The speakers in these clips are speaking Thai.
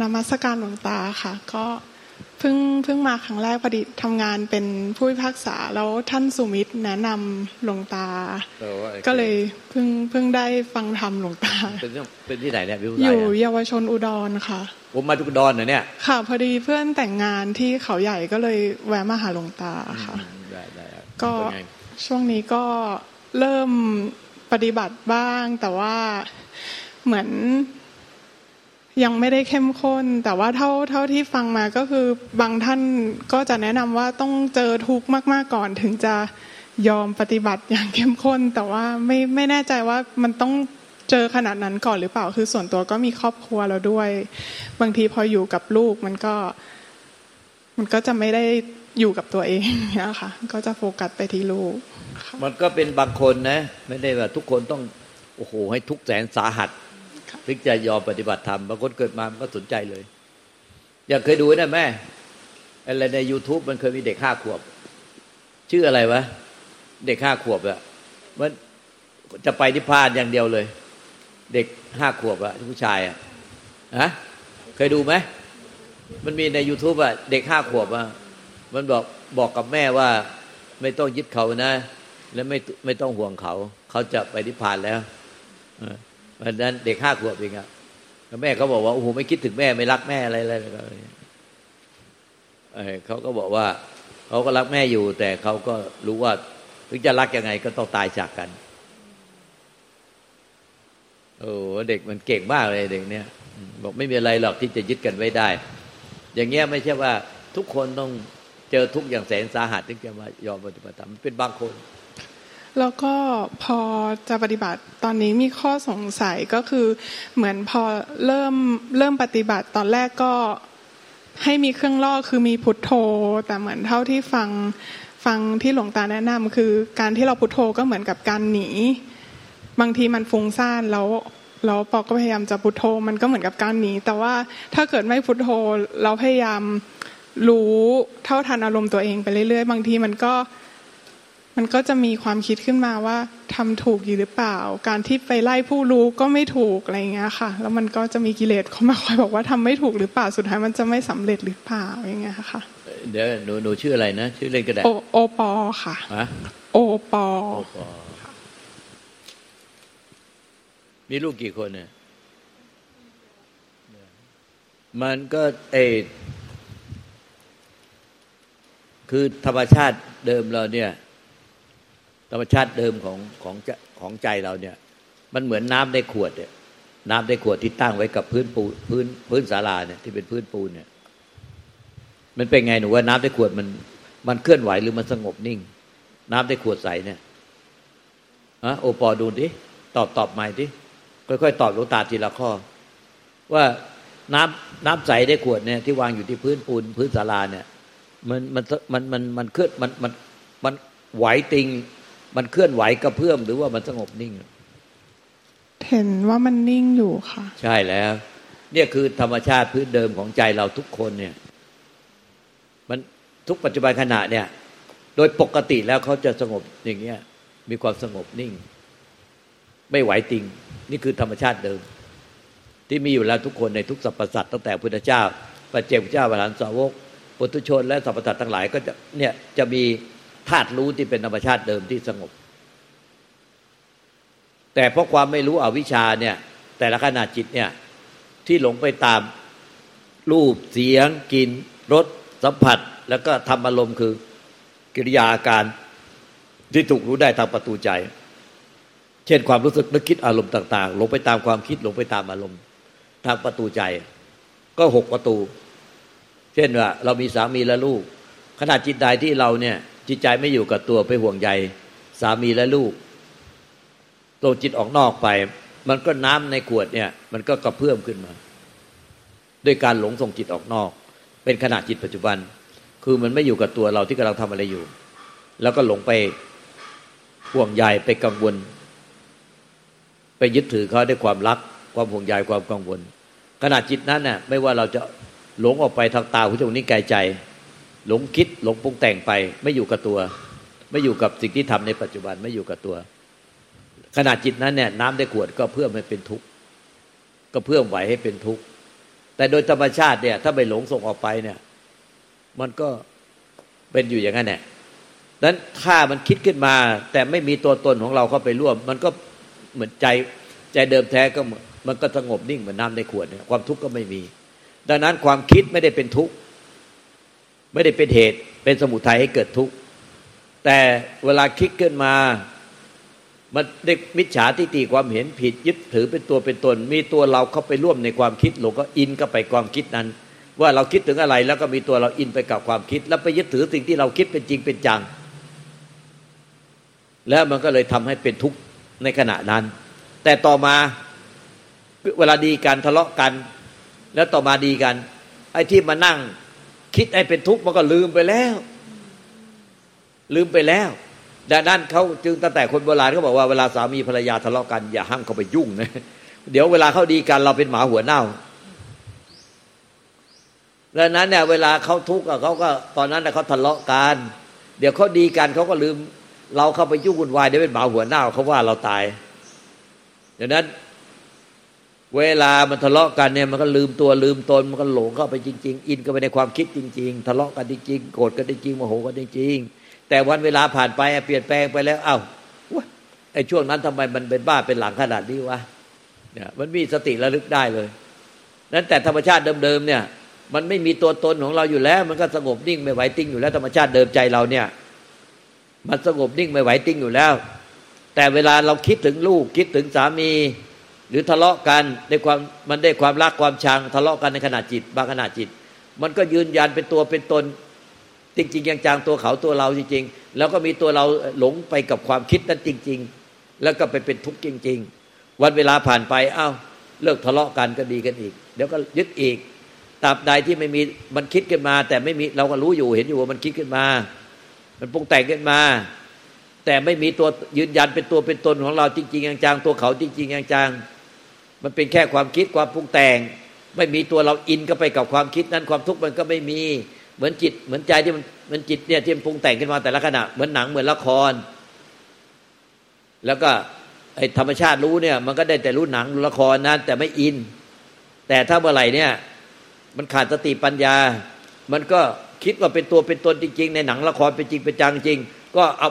กับนมัสการหลวงตาค่ะ ก็เพิ่งเพิ่งมาครั้งแรกพอดีทำงานเป็นผู้พิพากษาแล้วท่านสุมิตรแนะนำหลวงตา ก็เลยเพิ่งเพิ่งได้ฟังธรรมหลวงตา เป็นที่เป็นที่ไหนเนี่ยวิวอยู่เยาวชนอุดรค่ะ ผมมาทุกดอนเนี่ย ค่ะพอดีเพื่อนแต่งงานที่เขาใหญ่ก็เลยแวะมาหาหลวงตาค่ะได้ได้ก็ช่วงนี้ก็เริ่มปฏิบัติบ้างแต่ว่าเหมือน ยังไม่ได้เข้มข้น แต่ว่าเท่าเท่าที่ฟังมาก็คือบางท่านก็จะแนะนำว่าต้องเจอทุกข์มาก ๆก่อนถึงจะยอมปฏิบัติอย่างเข้มข้น แต่ว่าไม่ไม่แน่ใจว่ามันต้องเจอขนาดนั้นก่อนหรือเปล่า คือส่วนตัวก็มีครอบครัวเราด้วย บางทีพออยู่กับลูกมันก็ มันก็จะไม่ได้อยู่กับตัวเองเนี่ยค่ะก็จะโฟกัสไปที่ลูก มันก็เป็นบางคนนะ ไม่ได้ว่าทุกคนต้องโอ้โหให้ทุกแสนสาหัส ถึงจะยอมปฏิบัติธรรมบางคนเกิดมามันก็สนใจเลย อยากเคยดูนะแม่อะไรใน YouTube มันเคยมีเด็กห้าขวบ ชื่ออะไรวะ เด็กห้าขวบอะมันจะไปนิพพานอย่างเดียวเลย เด็กห้าขวบอะผู้ชายอะฮะเคยดูไหมมันมีใน YouTube อะเด็กห้าขวบอะมันบอกบอกกับแม่ว่าไม่ต้องยึดเขานะ และไม่ไม่ต้องห่วงเขา เขาจะไปนิพพานแล้ว วันนั้นเด็กห้าขวบเองอะแม่เขาบอกว่าโอ้โหไม่คิดถึงแม่ไม่รักแม่อะไรอะไรเขาก็บอกว่าเขาก็รักแม่อยู่ แต่เขาก็รู้ว่าถึงจะรักยังไงก็ต้องตายจากกันโอ้เด็กมันเก่งมากเลยเด็กเนี้ยบอกไม่มีอะไรหรอกที่จะยึดกันไว้ได้ อย่างเงี้ยไม่ใช่ว่าทุกคนต้องเจอทุกอย่างแสนสาหัสถึงจะมายอมปฏิบัติธรรมมันเป็นบางคน แล้วก็พอจะปฏิบัติตอนนี้มีข้อสงสัยก็คือ เหมือนพอเริ่มเริ่มปฏิบัติตอนแรกก็ให้มีเครื่องล่อคือมีพุทโธ แต่เหมือนเท่าที่ฟังฟังที่หลวงตาแนะนำคือการที่เราพุทโธก็เหมือนกับการหนี บางทีมันฟุ้งซ่านแล้วแล้วปอก็พยายามจะพุทโธมันก็เหมือนกับการหนี แต่ว่าถ้าเกิดไม่พุทโธเราพยายามรู้เท่าทันอารมณ์ตัวเองไปเรื่อยๆ บางทีมันก็ มันก็จะมีความคิดขึ้นมาว่าทำถูกอยู่หรือเปล่า การที่ไปไล่ผู้รู้ก็ไม่ถูกอะไรเงี้ยค่ะ แล้วมันก็จะมีกิเลสเข้ามาคอยบอกว่าทำไม่ถูกหรือเปล่าสุดท้ายมันจะไม่สำเร็จหรือเปล่าอย่างเงี้ยค่ะ เดี๋ยวหนูหนูชื่ออะไรนะ ชื่อเล่นก็ได้โอโอปอค่ะโอปอมีลูกกี่คนเนี่ยมันก็เอคือธรรมชาติเดิมเราเนี่ย ธรรมชาติเดิมของของของใจเราเนี่ย มันเหมือนน้ำในขวดเนี่ย น้ำในขวดที่ตั้งไว้กับพื้นปูพื้นพื้นศาลาเนี่ยที่เป็นพื้นปูนเนี่ย มันเป็นไงหนูว่าน้ำในขวดมัน มันเคลื่อนไหวหรือมันสงบนิ่ง น้ำในขวดใสเนี่ยอะโอปอดูดิตอบตอบใหม่ดิค่อยๆตอบลูกตาทีละข้อ ว่าน้ำน้ำใสในขวดเนี่ยที่วางอยู่ที่พื้นปูนพื้นศาลาเนี่ย มันมันมันมันมันเคลื่อนมันมันมันไหวติง มันเคลื่อนไหวกระเพื่อมหรือว่ามันสงบนิ่ง เห็นว่ามันนิ่งอยู่ค่ะ ใช่แล้ว เนี่ยคือธรรมชาติพื้นเดิมของใจเราทุกคนเนี่ย มันทุกปัจจุบันขณะเนี่ย โดยปกติแล้วเขาจะสงบอย่างเงี้ย มีความสงบนิ่ง ไม่ไหวติง นี่คือธรรมชาติเดิม ที่มีอยู่แล้วทุกคนในทุกสรรพสัตว์ตั้งแต่พุทธเจ้าพระเจ้าพระเจ้าพระหลานสาวกปุถุชนและสรรพสัตว์ทั้งหลายก็จะเนี่ยจะมี ธาตุรู้ที่เป็นธรรมชาติเดิมที่สงบ แต่เพราะความไม่รู้อวิชชาเนี่ย แต่ละขณะจิตเนี่ย ที่หลงไปตามรูปเสียงกลิ่นรสสัมผัส แล้วก็ทำอารมณ์คือกิริยาอาการที่ถูกรู้ได้ทางประตูใจ เช่นความรู้สึกนึกคิดอารมณ์ต่างๆหลงไปตามความคิดหลงไปตามอารมณ์ ทางประตูใจ ก็หกประตู เช่นว่า เรามีสามีและลูกขณะจิตใดที่เราเนี่ย จิตใจไม่อยู่กับตัวไปห่วงใยสามีและลูกตัวจิตออกนอกไป มันก็น้ำในขวดเนี่ย มันก็กระเพื่อมขึ้นมา ด้วยการหลงส่งจิตออกนอก เป็นขณะจิตปัจจุบัน คือมันไม่อยู่กับตัวเราที่กำลังทำอะไรอยู่ แล้วก็หลงไปห่วงใยไปกังวล ไปยึดถือเขาด้วยความรัก ความห่วงใยความกังวลขณะจิตนั้นน่ะไม่ว่าเราจะหลงออกไปทางตาหูจมูกนิ้วกายใจ หลงคิดหลงปรุงแต่งไป ไม่อยู่กับตัว ไม่อยู่กับสิ่งที่ทำในปัจจุบันไม่อยู่กับตัวขณะจิตนั้นเนี่ยน้ำได้ขวดก็เพื่อไม่เป็นทุกข์ก็เพื่อไหวให้เป็นทุกข์แต่โดยธรรมชาติเนี่ย ถ้าไปหลงส่งออกไปเนี่ย มันก็เป็นอยู่อย่างนั้นแหละนั้นถ้ามันคิดขึ้นมา แต่ไม่มีตัวตนของเราเข้าไปร่วม มันก็เหมือนใจใจเดิมแท้ก็มันก็สงบนิ่งเหมือนน้าในขวดเนี่ยความทุกข์ก็ไม่มี ดังนั้นความคิดไม่ได้เป็นทุกข์ ไม่ได้เป็นเหตุเป็นสมุทัยให้เกิดทุกข์แต่เวลาคิดขึ้นมามันได้มิจฉาทิฏฐิความเห็นผิด ยึดถือเป็นตัวเป็นตน มีตัวเราเข้าไปร่วมในความคิดหลงก็อินก็ไปความคิดนั้น ว่าเราคิดถึงอะไรแล้วก็มีตัวเราอินไปกับความคิด แล้วไปยึดถือสิ่งที่เราคิดเป็นจริงเป็นจัง แล้วมันก็เลยทำให้เป็นทุกข์ในขณะนั้น แต่ต่อมาเวลาดีกันทะเลาะกัน แล้วต่อมาดีกัน ไอ้ที่มานั่ง คิดให้เป็นทุกข์มันก็ลืมไปแล้ว ลืมไปแล้วดังนั้นเขาจึงตั้งแต่คนโบราณเขาบอกว่าเวลาสามีภรรยาทะเลาะกัน อย่าห้ามเขาไปยุ่งนะเดี๋ยวเวลาเขาดีกันเราเป็นหมาหัวเน่าดังนั้นเนี่ยเวลาเขาทุกข์เขาก็ตอนนั้นเขาทะเลาะกันเดี๋ยวเขาดีกันเขาก็ลืม เราเข้าไปยุ่งวุ่นวายเดี๋ยวเป็นหมาหัวเน่าเขาว่าเราตายดังนั้น เวลามันทะเลาะกันเนี่ยมันก็ลืมตัวลืมตนมันก็หลงเข้าไปจริง ๆ อินก็ไปในความคิดจริง ๆ ทะเลาะกันจริงๆโกรธกันจริงๆโมโหกันจริงๆแต่วันเวลาผ่านไปเปลี่ยนแปลงไปแล้วเอา้าไอ้ช่วงนั้นทำไมมันเป็นบ้าเป็นหลังขนาดนี้วะเนี่ยมันมีสติระลึกได้เลยนั้นแต่ธรรมชาติเดิมๆเนี่ย มันไม่มีตัวตนของเราอยู่แล้ว มันก็สงบนิ่งไม่ไหวติ้งอยู่แล้วธรรมชาติเดิมใจเราเนี่ย มันสงบนิ่งไม่ไหวติ้งอยู่แล้ว แต่เวลาเราคิดถึงลูกคิดถึงสามี หรือทะเลาะกันในความมันได้ความรักความชังทะเลาะกันในขณะจิต บางขณะจิต มันก็ยืนยันเป็นตัวเป็นตน จริงๆยังจางตัวเขาตัวเราจริง ๆ แล้วก็มีตัวเราหลงไปกับความคิดนั้นจริง ๆ แล้วก็ไปเป็นทุกข์จริง ๆ วันเวลาผ่านไปอ้าวเลิกทะเลาะกันก็ดีกันอีก เดี๋ยวก็ยึดอีกตราบใดที่ไม่มีมันคิดขึ้นมา แต่ไม่มีเราก็รู้อยู่เห็นอยู่ว่ามันคิดขึ้นมา มันปรุงแต่งขึ้นมา แต่ไม่มีตัวยืนยันเป็นตัวเป็นตนของเราจริงๆจางตัวเขาจริงๆจาง มันเป็นแค่ความคิดความปรุงแต่ง ไม่มีตัวเราอินก็ไปกับความคิดนั้นความทุกข์มันก็ไม่มีเหมือนจิต เหมือนใจที่มันมันจิตเนี่ยที่มันปรุงแต่งขึ้นมาแต่ละขณะเหมือนหนังเหมือนละคร แล้วก็ไอ้ธรรมชาติรู้เนี่ย มันก็ได้แต่รู้หนังละครนั้นแต่ไม่อิน แต่ถ้าเมื่อไหร่เนี่ย มันขาดสติปัญญา มันก็คิดว่าเป็นตัวเป็นตนจริง ๆ ในหนังละครเป็นจริงเป็นจังจริง ก็เอา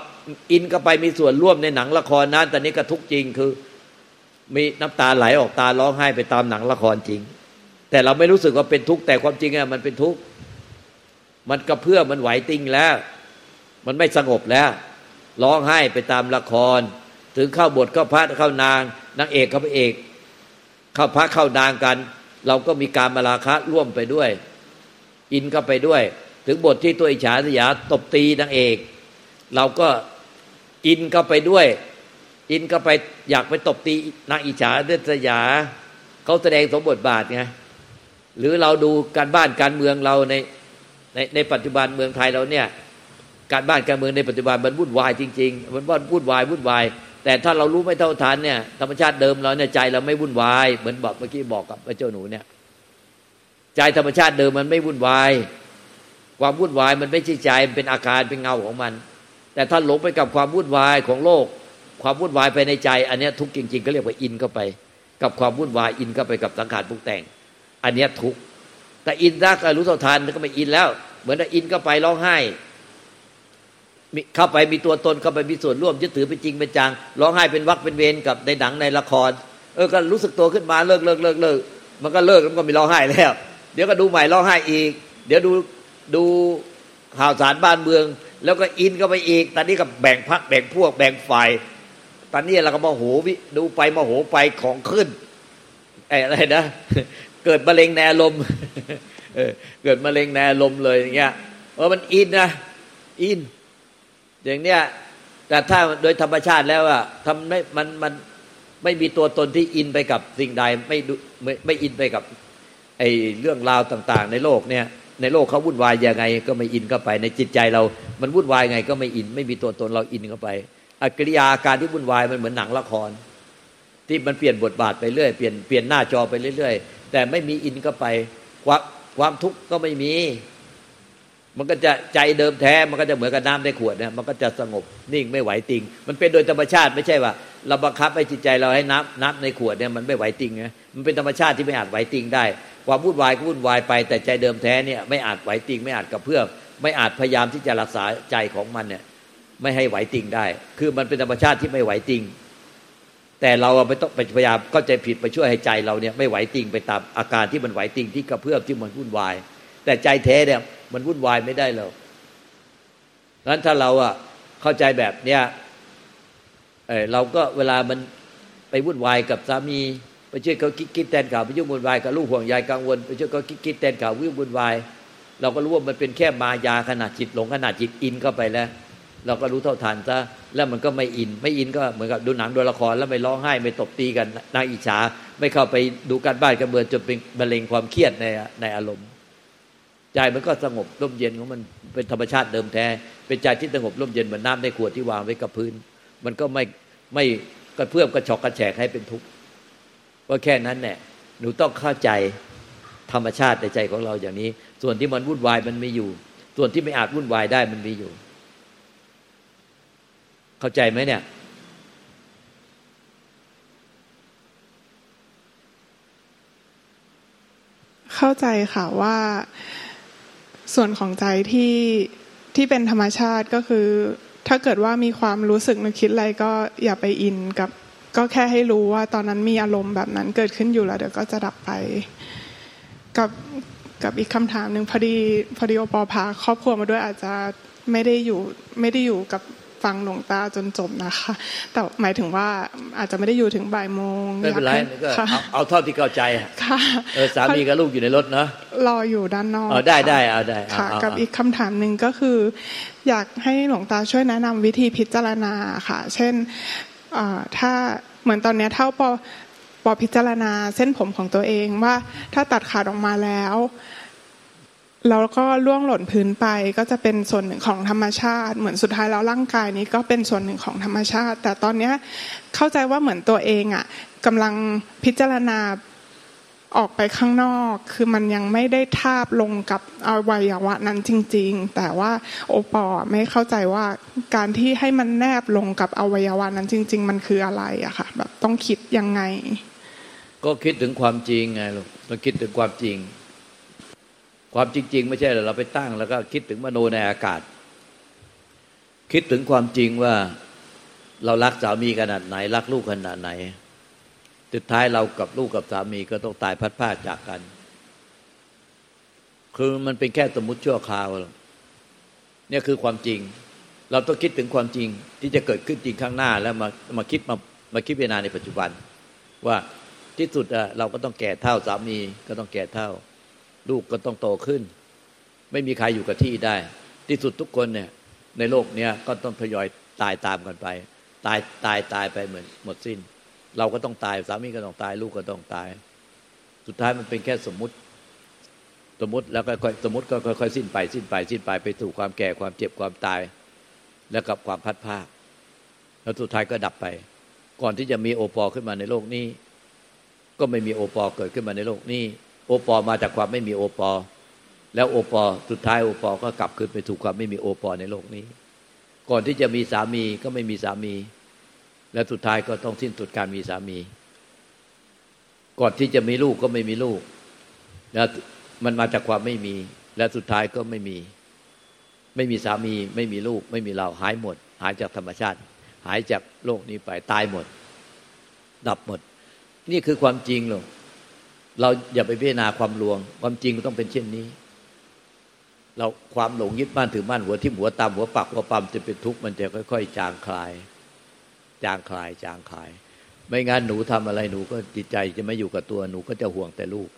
อินก็ไปมีส่วนร่วมในหนังละครนั้นแต่นี้ก็ทุกจริงคือ มีน้ำตาไหลออกตาร้องไห้ไปตามหนังละครจริง แต่เราไม่รู้สึกว่าเป็นทุกข์แต่ความจริงอะมันเป็นทุกข์มันกระเพื่อมันไหวติงแล้ว มันไม่สงบแล้วร้องไห้ไปตามละคร ถึงเข้าบทเข้าพระเข้านางนางเอกเข้าพระเอก เข้าพระเข้านางกัน เราก็มีการมาราคะร่วมไปด้วย อินเข้าไปด้วย ถึงบทที่ตัวอิจฉาสยาตบตีนางเอก เราก็อินเข้าไปด้วย อินก็ไปอยากไปตบตีนางอิจฉาเดชยาเขาแสดงสมบทบาทไงหรือเราดูการบ้านการเมืองเราในในในปัจจุบันเมืองไทยเราเนี่ย การบ้านการเมืองในปัจจุบันมันวุ่นวายจริง ๆ มันว่าวุ่นวายวุ่นวาย แต่ถ้าเรารู้ไม่เท่าทันเนี่ยธรรมชาติเดิมเราเนี่ยใจเราไม่วุ่นวาย เหมือนบอกเมื่อกี้บอกกับพระเจ้าหนูเนี่ย ใจธรรมชาติเดิมมันไม่วุ่นวายความวุ่นวายมันไม่ใช่ใจมันเป็นอาการเป็นเงาของมัน แต่ถ้าหลงไปกับความวุ่นวายของโลก ความวุ่นวายภายในใจ อันนี้ทุกจริง ๆ ก็เรียกว่าอินเข้าไป กับความวุ่นวายอินเข้าไปกับสังขารปรุงแต่ง อันนี้ทุกแต่อินรักรู้เท่าทานก็ไม่อินแล้ว เหมือนอินเข้าไปร้องไห้เข้าไปมีตัวตนเข้าไปมีส่วนร่วมยึดถือเป็นจริงเป็นจังร้องไห้เป็นวักเป็นเวรกับในหนังในละคร เออก็รู้สึกตัวขึ้นมาเลิกเลิกเลิกเลิกมันก็เลิกแล้วก็มีร้องไห้แล้ว เดี๋ยวก็ดูใหม่ร้องไห้อีก เดี๋ยวดูดูข่าวสารบ้านเมือง แล้วก็อินก็ไปอีก ตอนนี้ก็แบ่งพักแบ่งพวกแบ่งฝ่าย ตอนนี้เราก็มาโหวิดูไปมาโหไปของขึ้นอะไรนะเกิดมะเร็งแนลมเกิดมะเร็งแนลมเลยอย่างเงี้ยเออมันอินนะอิน อย่างเนี้ยแต่ถ้าโดยธรรมชาติแล้วอะทำไม่มันมันไม่มีตัวตนที่อินไปกับสิ่งใดไม่ไม่ไม่อินไปกับไอ้เรื่องราวต่าง ๆ ในโลกเนี่ย ในโลกเขาวุ่นวายยังไง ก็ไม่อินเข้าไป ในจิตใจเรา มันวุ่นวายไงก็ไม่อิน ไม่มีตัวตนเราอินเข้าไป กิริยาการที่วุ่นวายมันเหมือนหนังละคร ที่มันเปลี่ยนบทบาทไปเรื่อยเปลี่ยนเปลี่ยนหน้าจอไปเรื่อย ๆ แต่ไม่มีอินก็ไปความความทุกข์ก็ไม่มี มันก็จะใจเดิมแท้มันก็จะเหมือนกับน้ำในขวดเนี่ยมันก็จะสงบนิ่งไม่ไหวติง มันเป็นโดยธรรมชาติไม่ใช่ว่า เราบังคับให้จิตใจเราให้น้ำน้ำในขวดเนี่ยมันไม่ไหวติงไงมันเป็นธรรมชาติที่ไม่อาจไหวติงได้ ความวุ่นวายก็วุ่นวายไป แต่ใจเดิมแท้เนี่ยไม่อาจไหวติง ไม่อาจกระเพื่อมไม่อาจพยายามที่จะรักษาใจของมันเนี่ย ไม่ให้ไหวติงได้ คือมันเป็นธรรมชาติที่ไม่ไหวติง แต่เราไม่ต้องไปพยายามก็ใจผิดไปช่วยให้ใจเราเนี่ยไม่ไหวติงไปตามอาการที่มันไหวติงที่กระเพื่อมที่มันวุ่นวาย แต่ใจแท้เนี่ยมันวุ่นวายไม่ได้เรางั้นถ้าเราอะเข้าใจแบบเนี้ยเออเราก็เวลามันไปวุ่นวายกับสามีไปช่วยเขาคิดคิดแทนข่าวไปยุ่งวุ่นวายกับลูกห่วงใยกังวลไปช่วยเขาคิดคิดแทนข่าววุ่งวุ่นวาย เราก็รู้ว่ามันเป็นแค่มายาขนาดจิตหลงขนาดจิตอินเข้าไปแล้ว เราก็รู้เท่าทันซะแล้วมันก็ไม่อิน ไม่อินก็เหมือนกับดูหนังดูละครแล้วไม่ร้องไห้ไม่ตบตีกันนางอิจฉาไม่เข้าไปดูการบ้านกันเมืองจนเป็นมะเร็งความเครียดในในอารมณ์ใจมันก็สงบร่มเย็นของมันเป็นธรรมชาติเดิมแท้ เป็นใจที่สงบร่มเย็นเหมือนน้าในขวดที่วางไว้กับพื้น มันก็ไม่ไม่กระเพื่อมกระชอกกระแฉกให้เป็นทุกข์ว่าแค่นั้นแหละหนูต้องเข้าใจธรรมชาติในใจของเราอย่างนี้ ส่วนที่มันวุ่นวายมันมีอยู่ ส่วนที่ไม่อาจวุ่นวายได้มันมีอยู่ เข้าใจไหมเนี่ย เข้าใจค่ะว่า ส่วนของใจที่ที่เป็นธรรมชาติก็คือ ถ้าเกิดว่ามีความรู้สึกนึกคิดอะไรก็อย่าไปอินกับ ก็แค่ให้รู้ว่าตอนนั้นมีอารมณ์แบบนั้นเกิดขึ้นอยู่แล้วเดี๋ยวก็จะดับไป กับกับอีกคำถามหนึ่งพอดีพอดีโอปอพาครอบครัวมาด้วยอาจจะไม่ได้อยู่ไม่ได้อยู่กับ ฟังหลวงตาจนจบนะคะ แต่หมายถึงว่าอาจจะไม่ได้อยู่ถึงบ่ายโมงไม่เป็นไรก็เอาเอาเท่าที่เข้าใจค่ะเออสามีกับลูกอยู่ในรถเนาะรออยู่ด้านนอกเออได้ได้เอาได้ค่ะเอากับเอาอีกคำถามหนึ่งก็คือ อยากให้หลวงตาช่วยแนะนำวิธีพิจารณาค่ะ เช่นเอ่อถ้าเหมือนตอนเนี้ยเท่าปอปอพิจารณาเส้นผมของตัวเองว่าถ้าตัดขาดออกมาแล้ว แล้วก็ล่วงหล่นพื้นไปก็จะเป็นส่วนหนึ่งของธรรมชาติ เหมือนสุดท้ายแล้วร่างกายนี้ก็เป็นส่วนหนึ่งของธรรมชาติ แต่ตอนเนี้ยเข้าใจว่าเหมือนตัวเองอะกำลังพิจารณาออกไปข้างนอก คือมันยังไม่ได้ทาบลงกับอวัยวะนั้นจริง ๆ แต่ว่าโอปอไม่เข้าใจว่าการที่ให้มันแนบลงกับอวัยวะนั้นจริง ๆ มันคืออะไรอะค่ะแบบต้องคิดยังไง ก็คิดถึงความจริงไงลูกต้องคิดถึงความจริง ความจริง ๆ ไม่ใช่เราไปตั้งแล้วก็คิดถึงมโนในอากาศ คิดถึงความจริงว่าเรารักสามีขนาดไหน รักลูกขนาดไหนสุดท้ายเรากับลูกกับสามีก็ต้องตายพัดพราจากกัน คือมันเป็นแค่สมมติชั่วคราวเนี่ยคือความจริง เราต้องคิดถึงความจริงที่จะเกิดขึ้นจริงข้างหน้าแล้วมามาคิดมามาคิดพิจารณาในปัจจุบัน ว่าที่สุดอะเราก็ต้องแก่เท่าสามีก็ต้องแก่เท่า ลูกก็ต้องโตขึ้น ไม่มีใครอยู่กับที่ได้ ที่สุดทุกคนเนี่ย ในโลกเนี้ยก็ต้องทยอยตายตามกันไป ตายตายตายไปเหมือนหมดสิ้น เราก็ต้องตายสามีก็ต้องตาย ลูกก็ต้องตาย สุดท้ายมันเป็นแค่สมมุติ สมมติแล้วก็ค่อยสมมติก็ค่อยๆสิ้นไป สิ้นไปสิ้นไปไปสู่ความแก่ความเจ็บความตาย แล้วกับความพัดภาคแล้วสุดท้ายก็ดับไป ก่อนที่จะมีโอปอขึ้นมาในโลกนี้ ก็ไม่มีโอปอเกิดขึ้นมาในโลกนี้ โอปอมาจากความไม่มีโอปอ แล้วโอปอสุดท้ายโอปอก็กลับคืนไปถูกความไม่มีโอปอในโลกนี้ ก่อนที่จะมีสามีก็ไม่มีสามี และสุดท้ายก็ต้องสิ้นสุดการมีสามี ก่อนที่จะมีลูกก็ไม่มีลูก แล้วมันมาจากความไม่มี และสุดท้ายก็ไม่มี ไม่มีสามี ไม่มีลูก ไม่มีเราหายหมด หายจากธรรมชาติ หายจากโลกนี้ไปตายหมด ดับหมด นี่คือความจริงหรอก เราอย่าไปพิจารณาความลวง ความจริงต้องเป็นเช่นนี้ เราความหลงยึดมั่นถือมั่นหัวที่หัวตามหัวปักหัวปั๊มจะเป็นทุกข์มันจะค่อย ๆ จางคลาย จางคลาย จางคลาย ไม่งั้นหนูทำอะไรหนูก็จิตใจจะไม่อยู่กับตัวหนูก็จะห่วงแต่ลูก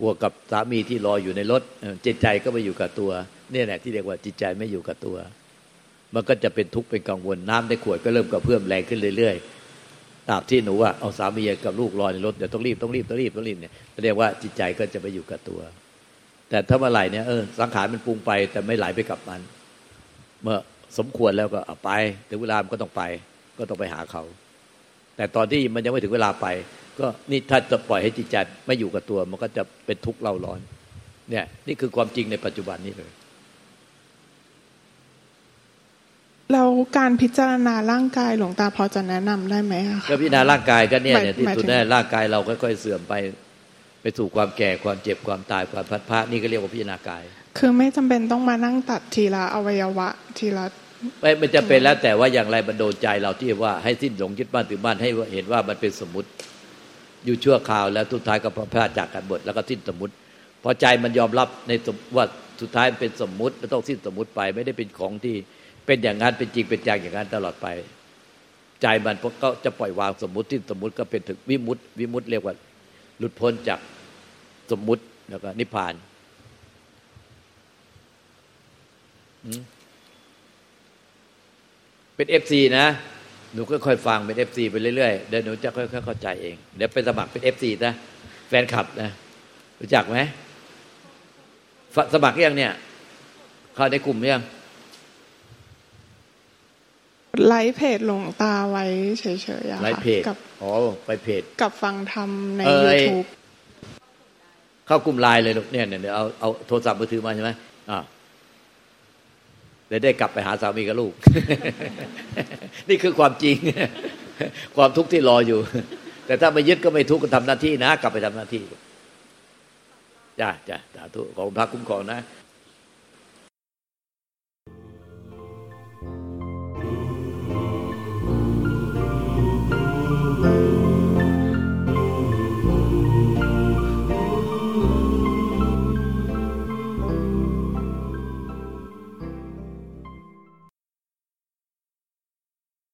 ห่วงกับสามีที่รออยู่ในรถจิตใจก็ไม่อยู่กับตัวเนี่ยแหละที่เรียกว่าจิตใจไม่อยู่กับตัว มันก็จะเป็นทุกข์เป็นกังวลน้ำในขวดก็เริ่มกระเพื่อมแรงขึ้นเรื่อยๆ ตราบที่หนูว่าเอาสามีกับลูกรอในรถเดี๋ยวต้องรีบต้องรีบต้องรีบต้องรีบเนี่ยเรียกว่าจิตใจก็จะไปอยู่กับตัว แต่ถ้าเมื่อไหร่เนี่ยเออสังขารมันปรุงไปแต่ไม่ไหลไปกับมัน เมื่อสมควรแล้วก็เอาไปถึงเวลามันก็ต้องไป ก็ต้องไปหาเขา แต่ตอนที่มันยังไม่ถึงเวลาไป ก็นี่ถ้าจะปล่อยให้จิตใจไม่อยู่กับตัว มันก็จะเป็นทุกข์เล่าร้อน เนี่ย นี่คือความจริงในปัจจุบันนี้เลย แล้วการพิจารณาร่างกายหลวงตาพอจะแนะนำได้ไหมอะคะก็พิจารณาร่างกายก็เนี่ยหมายเนี่ยที่หมายสุดถึงแน่ร่างกายเราค่อยๆเสื่อมไปไป ไปสู่ความแก่ความเจ็บความตายความพัดพลาดนี่ก็เรียกว่าพิจารณากาย คือไม่จำเป็นต้องมานั่งตัดทีละอวัยวะทีละไม่มันจะเป็นแล้วแต่ว่าอย่างไรมันโดนใจเราที่ว่าให้สิ้นหลงยึดบ้านถือบ้านให้เห็นว่ามันเป็นสมมติ อยู่ชั่วคราวแล้วสุดท้ายก็พลาดจากกันหมดแล้วก็สิ้นสมมติพอใจมันยอมรับในว่าสุดท้ายเป็นสมมุติแล้วต้องสิ้นสมมุติไป ไม่ได้เป็นของที่ เป็นอย่างนั้นเป็นจริงเป็นจังอย่างนั้นตลอดไปใจมันก็จะปล่อยวางสมมติสิ้นสมมติก็เป็นถึงวิมุตติวิมุตติเรียกว่า หลุดพ้นจากสมมุติแล้วก็นิพพานเป็น FC นะ หนูก็ค่อยฟังเป็น FC ไปเรื่อยๆ เดี๋ยวหนูจะค่อยๆเข้าใจเอง เดี๋ยวไปสมัครเป็น FC นะ แฟนคลับนะ รู้จักไหม สมัครยังเนี่ย เข้าในกลุ่มยัง ไลฟ์เพจหลวงตาไว้เฉยๆอะค่ะไลฟ์เพจกับอ๋อไปเพจกับฟังธรรมในเอ้ย YouTube เข้ากลุ่มไลน์เลยลูกเนี่ยเนี่ยเดี๋ยวเอาเอาโทรศัพท์มือถือมาใช่ไหมอ่าเดี๋ยวได้กลับไปหาสามีกับลูก นี่คือความจริง ความทุกข์ที่รออยู่ แต่ถ้าไม่ยึดก็ไม่ทุกข์ก็ทำหน้าที่นะ กลับไปทำหน้าที่จ้าจ้าสาธุขอบคุณพระคุ้มครองนะ